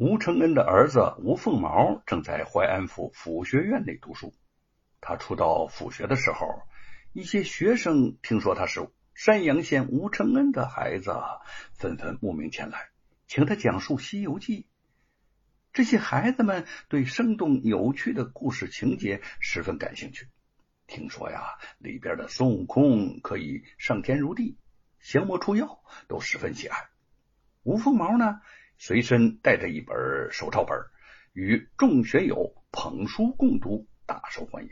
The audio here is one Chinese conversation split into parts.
吴承恩的儿子吴凤毛正在淮安府府学院内读书。他初到府学的时候，一些学生听说他是山阳县吴承恩的孩子，纷纷慕名前来，请他讲述《西游记》。这些孩子们对生动有趣的故事情节十分感兴趣。听说呀，里边的孙悟空可以上天入地、降魔除妖，都十分喜爱。吴凤毛呢？随身带着一本手抄本，与众学友捧书共读，大受欢迎。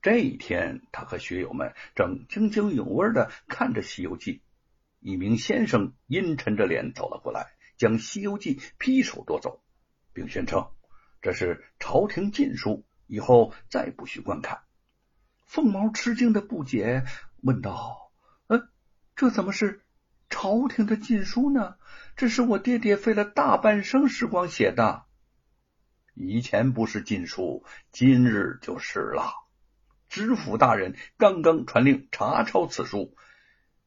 这一天，他和学友们正津津有味的看着《西游记》，一名先生阴沉着脸走了过来，将《西游记》劈手夺走，并宣称这是朝廷禁书，以后再不许观看。凤毛吃惊的不解，问道：“嗯，这怎么是朝廷的禁书呢？”这是我爹爹费了大半生时光写的，以前不是禁书，今日就是了。知府大人刚刚传令查抄此书，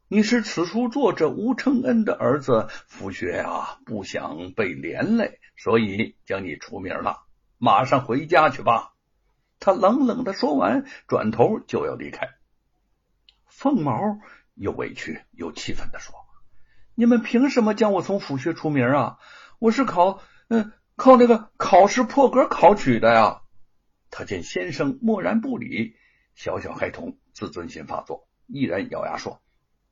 你是此书作者吴承恩的儿子，福学啊不想被连累，所以将你除名了。马上回家去吧。他冷冷的说完，转头就要离开。凤毛又委屈又气愤的说。你们凭什么将我从府学除名啊？我是考嗯靠那个考试破格考取的呀！他见先生默然不理，小小孩童自尊心发作，毅然咬牙说：“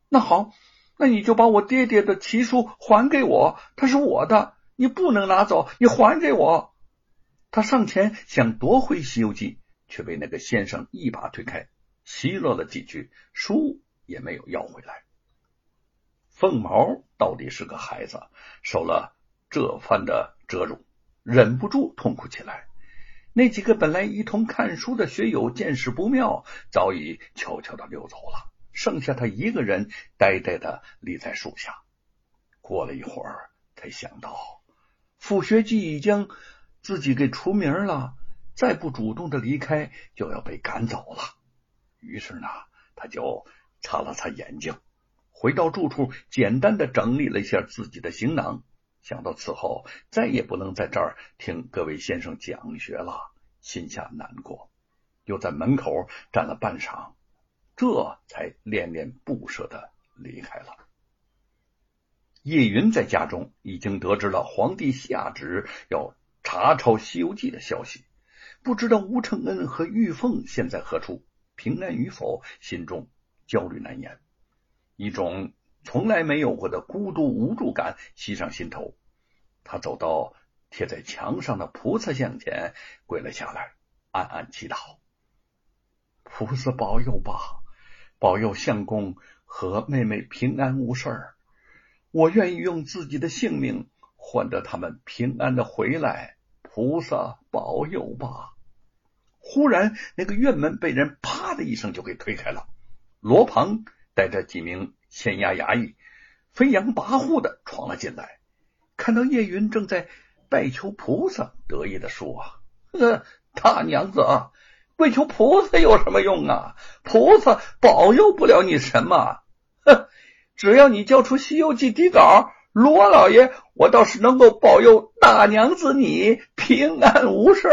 那好，那你就把我爹爹的奇书还给我，他是我的，你不能拿走，你还给我。”他上前想夺回《西游记》，却被那个先生一把推开，奚落了几句，书也没有要回来。凤毛到底是个孩子，受了这番的折辱，忍不住痛哭起来。那几个本来一同看书的学友见势不妙，早已悄悄的溜走了，剩下他一个人呆呆的立在树下。过了一会儿，才想到傅学记已将自己给除名了，再不主动的离开，就要被赶走了。于是呢，他就擦了擦眼睛。回到住处，简单的整理了一下自己的行囊，想到此后再也不能在这儿听各位先生讲学了，心下难过，又在门口站了半晌，这才恋恋不舍的离开了。叶云在家中已经得知了皇帝下旨要查抄《西游记》的消息，不知道吴承恩和玉凤现在何处，平安与否，心中焦虑难言。一种从来没有过的孤独无助感袭上心头，他走到贴在墙上的菩萨像前，跪了下来，暗暗祈祷：“菩萨保佑吧，保佑相公和妹妹平安无事儿。我愿意用自己的性命换得他们平安的回来。菩萨保佑吧！”忽然，那个院门被人啪的一声就给推开了，罗鹏。带着几名县衙衙役，飞扬跋扈的闯了进来。看到叶云正在拜求菩萨，得意的说：“啊，大娘子，啊跪求菩萨有什么用啊？菩萨保佑不了你什么。哼，只要你交出《西游记》底稿，罗老爷我倒是能够保佑大娘子你平安无事。”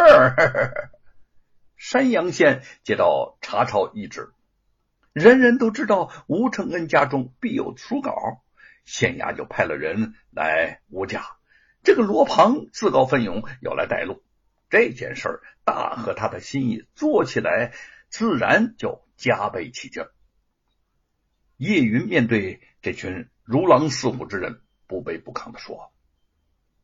山阳县接到查抄懿旨。人人都知道吴承恩家中必有书稿，县衙就派了人来吴家。这个罗庞自告奋勇要来带路，这件事大合他的心意，做起来自然就加倍起劲。叶云面对这群如狼似虎之人，不卑不亢的说：“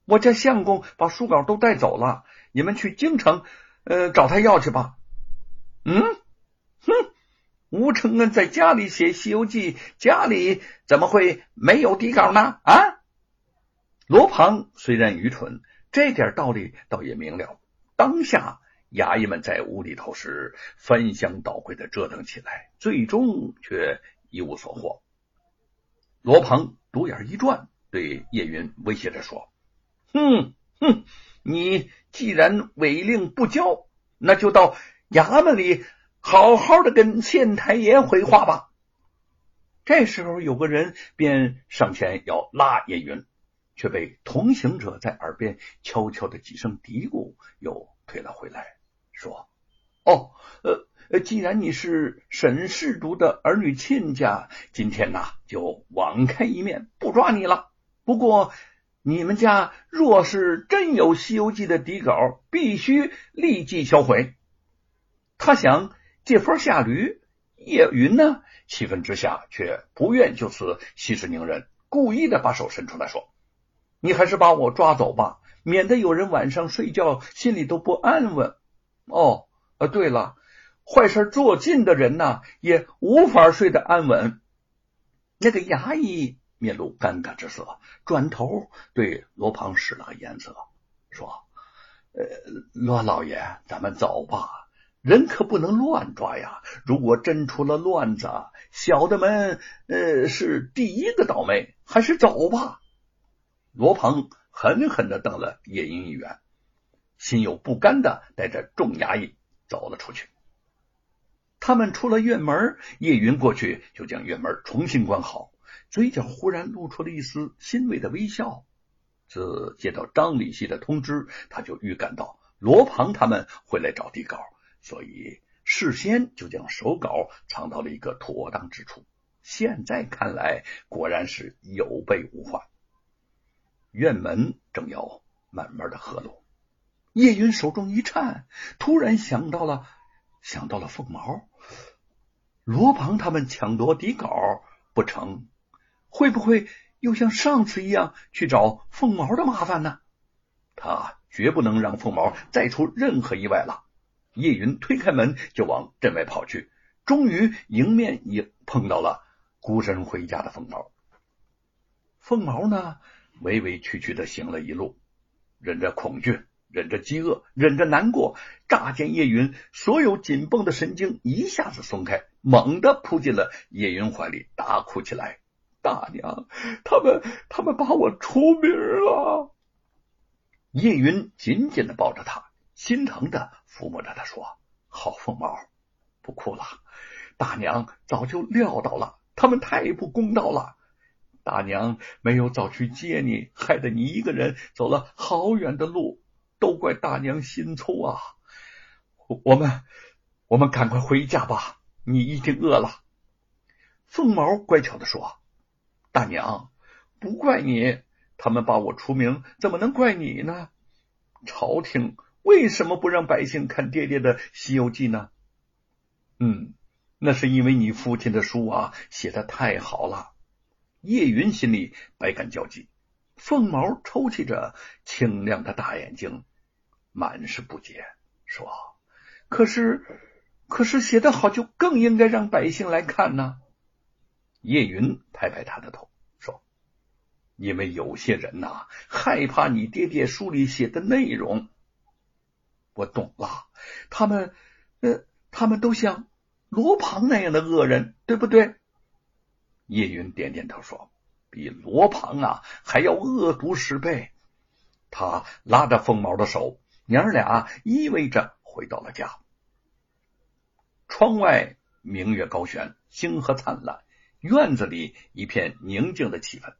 我家相公把书稿都带走了，你们去京城，呃，找他要去吧。”嗯，哼。吴承恩在家里写《西游记》，家里怎么会没有底稿呢？啊！罗庞虽然愚蠢，这点道理倒也明了。当下衙役们在屋里头是翻箱倒柜的折腾起来，最终却一无所获。罗庞独眼一转，对叶云威胁着说：“哼哼，你既然违令不交，那就到衙门里。”好好的跟县太爷回话吧。这时候有个人便上前要拉叶云，却被同行者在耳边悄悄的几声嘀咕，又退了回来，说：“哦，呃，既然你是沈氏族的儿女亲家，今天呐就网开一面，不抓你了。不过你们家若是真有《西游记》的底稿，必须立即销毁。”他想借坡下驴。叶云呢，气愤之下却不愿就此息事宁人，故意的把手伸出来说。你还是把我抓走吧，免得有人晚上睡觉心里都不安稳。哦，呃，对了，坏事做尽的人呢，也无法睡得安稳。那个衙役面露尴尬之色，转头对罗庞使了个眼色，说：“呃，罗老爷，咱们走吧，人可不能乱抓呀。如果真出了乱子，小的们呃是第一个倒霉。还是走吧。”罗鹏狠狠的瞪了叶云一眼，心有不甘的带着众衙役走了出去。他们出了院门，叶云过去就将院门重新关好，嘴角忽然露出了一丝欣慰的微笑。自接到张礼熙的通知，他就预感到罗鹏他们会来找地稿，所以事先就将手稿藏到了一个妥当之处。现在看来，果然是有备无患。院门正要慢慢的合拢，叶云手中一颤，突然想到了，想到了凤毛。罗庞他们抢夺底稿不成，会不会又像上次一样去找凤毛的麻烦呢？他绝不能让凤毛再出任何意外了。叶云推开门就往镇外跑去，终于迎面也碰到了孤身回家的凤毛。凤毛呢？委委屈屈的行了一路，忍着恐惧，忍着饥饿，忍着难过。乍见叶云，所有紧绷的神经一下子松开，猛地扑进了叶云怀里，大哭起来：“大娘，他们，他们把我出名了！”叶云紧紧的抱着他，心疼的抚摸着他说：“好凤毛，不哭了。大娘早就料到了，他们太不公道了。”大娘没有早去接你，害得你一个人走了好远的路，都怪大娘心粗啊！我们，我们赶快回家吧，你一定饿了。凤毛乖巧的说：“大娘，不怪你，他们把我除名，怎么能怪你呢？朝廷为什么不让百姓看爹爹的《西游记》呢？嗯，那是因为你父亲的书啊，写的太好了。”叶云心里百感交集，凤毛抽泣着清亮的大眼睛，满是不解，说：“可是，可是写的好就更应该让百姓来看呢。”叶云拍拍他的头，说：“因为有些人呐，害怕你爹爹书里写的内容。我懂了，他们，呃，他们都像罗庞那样的恶人，对不对？”叶云点点头说：“比罗庞啊还要恶毒十倍。”他拉着凤毛的手，娘俩依偎着回到了家。窗外明月高悬，星河灿烂，院子里一片宁静的气氛。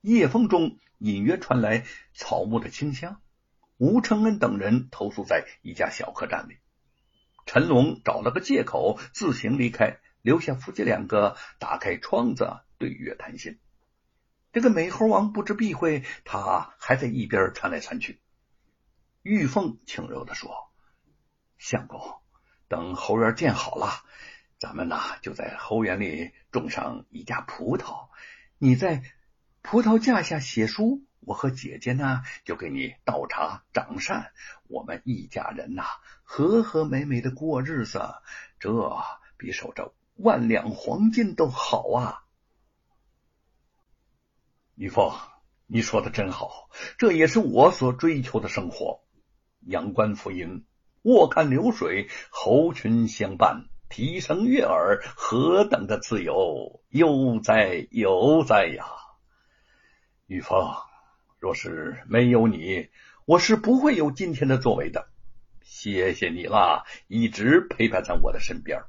夜风中隐约传来草木的清香。吴承恩等人投宿在一家小客栈里，陈龙找了个借口自行离开。留下夫妻两个打开窗子对月谈心。这个美猴王不知避讳，他还在一边传来传去。玉凤轻柔的说：“相公，等猴园建好了，咱们呐就在猴园里种上一架葡萄。你在葡萄架下写书，我和姐姐呢就给你倒茶掌扇。我们一家人呐和和美美的过日子，这比守着。”万两黄金都好啊！玉凤，你说的真好，这也是我所追求的生活。阳关浮云，卧看流水，猴群相伴，啼声悦耳，何等的自由悠哉悠哉呀！玉凤，若是没有你，我是不会有今天的作为的。谢谢你啦，一直陪伴在我的身边。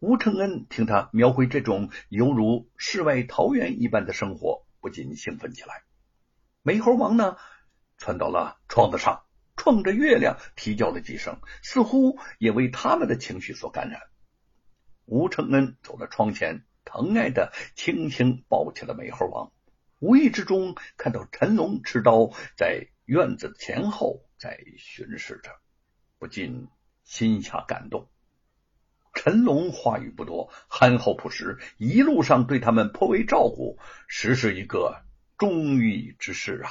吴承恩听他描绘这种犹如世外桃源一般的生活，不禁兴奋起来。美猴王呢，窜到了窗子上，冲着月亮啼叫了几声，似乎也为他们的情绪所感染。吴承恩走到窗前，疼爱的轻轻抱起了美猴王，无意之中看到陈龙持刀在院子前后在巡视着，不禁心下感动。陈龙话语不多，憨厚朴实，一路上对他们颇为照顾，实是一个忠义之士啊。